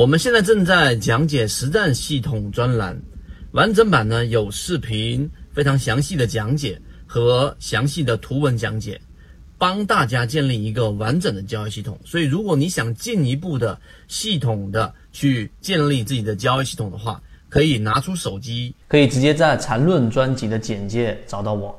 我们现在正在讲解实战系统专栏，完整版呢有视频，非常详细的讲解和详细的图文讲解，帮大家建立一个完整的交易系统。所以，如果你想进一步的系统的去建立自己的交易系统的话，可以拿出手机，可以直接在缠论专辑的简介找到我。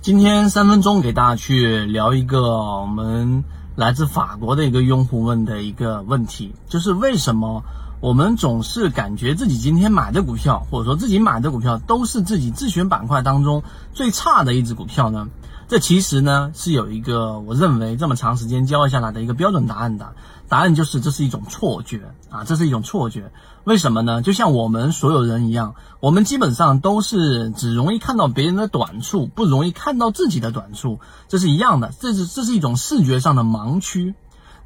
今天三分钟给大家去聊一个我们。来自法国的一个用户问的一个问题，就是为什么我们总是感觉自己今天买的股票，或者说自己买的股票都是自己自选板块当中最差的一只股票呢？这其实呢是有一个我认为这么长时间交易下来的一个标准答案的，答案就是这是一种错觉啊，这是一种错觉。为什么呢？就像我们所有人一样，我们基本上都是只容易看到别人的短处，不容易看到自己的短处，这是一样的，这是这是一种视觉上的盲区。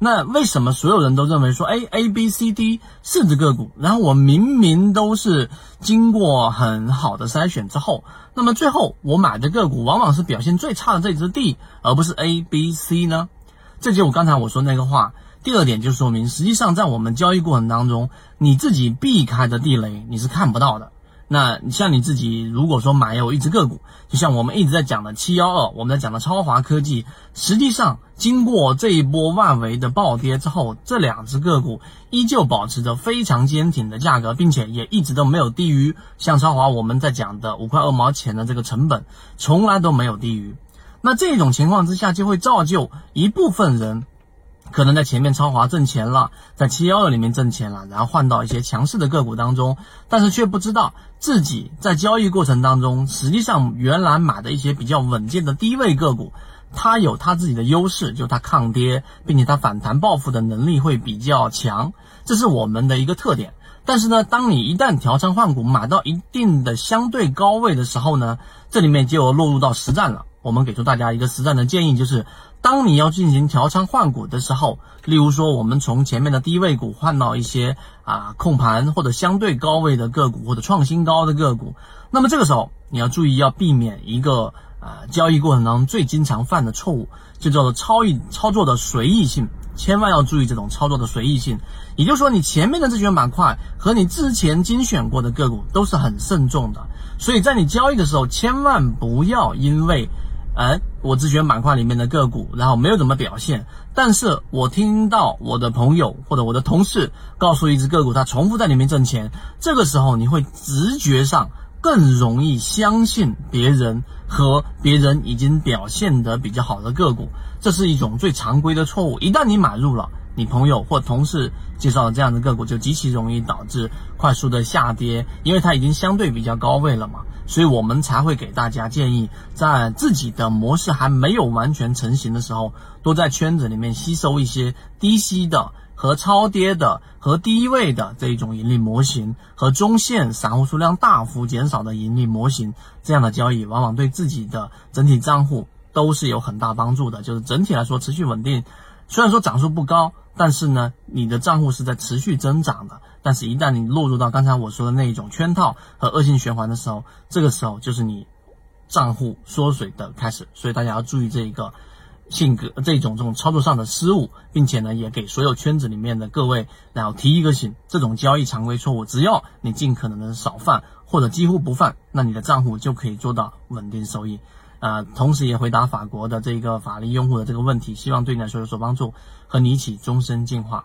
那为什么所有人都认为说，哎，A、B、C、D 四只个股，然后我明明都是经过很好的筛选之后，那么最后我买的个股往往是表现最差的这只 D，而不是 A、B、C 呢？这就我刚才我说那个话。第二点就说明，实际上在我们交易过程当中，你自己避开的地雷你是看不到的。那像你自己，如果说买有一只个股，就像我们一直在讲的七幺二，我们在讲的超华科技，实际上经过这一波外围的暴跌之后，这两只个股依旧保持着非常坚挺的价格，并且也一直都没有低于像超华我们在讲的五块二毛钱的这个成本，从来都没有低于。那这种情况之下，就会造就一部分人。可能在前面超华挣钱了，在七幺二里面挣钱了，然后换到一些强势的个股当中，但是却不知道自己在交易过程当中，实际上原来买的一些比较稳健的低位个股，它有它自己的优势，就它抗跌，并且它反弹报复的能力会比较强，这是我们的一个特点。但是呢，当你一旦调仓换股买到一定的相对高位的时候呢，这里面就落入到实战了。我们给出大家一个实战的建议，就是当你要进行调仓换股的时候，例如说我们从前面的低位股换到一些啊控盘或者相对高位的个股或者创新高的个股，那么这个时候你要注意要避免一个啊交易过程当中最经常犯的错误，就叫做超易操作的随意性，千万要注意这种操作的随意性。也就是说，你前面的自选板块和你之前精选过的个股都是很慎重的，所以在你交易的时候，千万不要因为。哎，我只选板块里面的个股，然后没有怎么表现，但是我听到我的朋友或者我的同事告诉一只个股，它重复在里面挣钱，这个时候你会直觉上更容易相信别人和别人已经表现的比较好的个股，这是一种最常规的错误。一旦你买入了，你朋友或同事介绍的这样的个股，就极其容易导致快速的下跌，因为它已经相对比较高位了嘛。所以我们才会给大家建议，在自己的模式还没有完全成型的时候，多在圈子里面吸收一些低吸的和超跌的和低位的这一种盈利模型，和中线散户数量大幅减少的盈利模型，这样的交易往往对自己的整体账户都是有很大帮助的。就是整体来说持续稳定，虽然说涨速不高。但是呢，你的账户是在持续增长的。但是，一旦你落入到刚才我说的那一种圈套和恶性循环的时候，这个时候就是你账户缩水的开始。所以大家要注意这一个性格、这种这种操作上的失误，并且呢，也给所有圈子里面的各位，然后提一个醒：这种交易常规错误，只要你尽可能的少犯或者几乎不犯，那你的账户就可以做到稳定收益。啊，同时也回答法国的这个法律用户的这个问题，希望对你来说有所帮助，和你一起终身进化。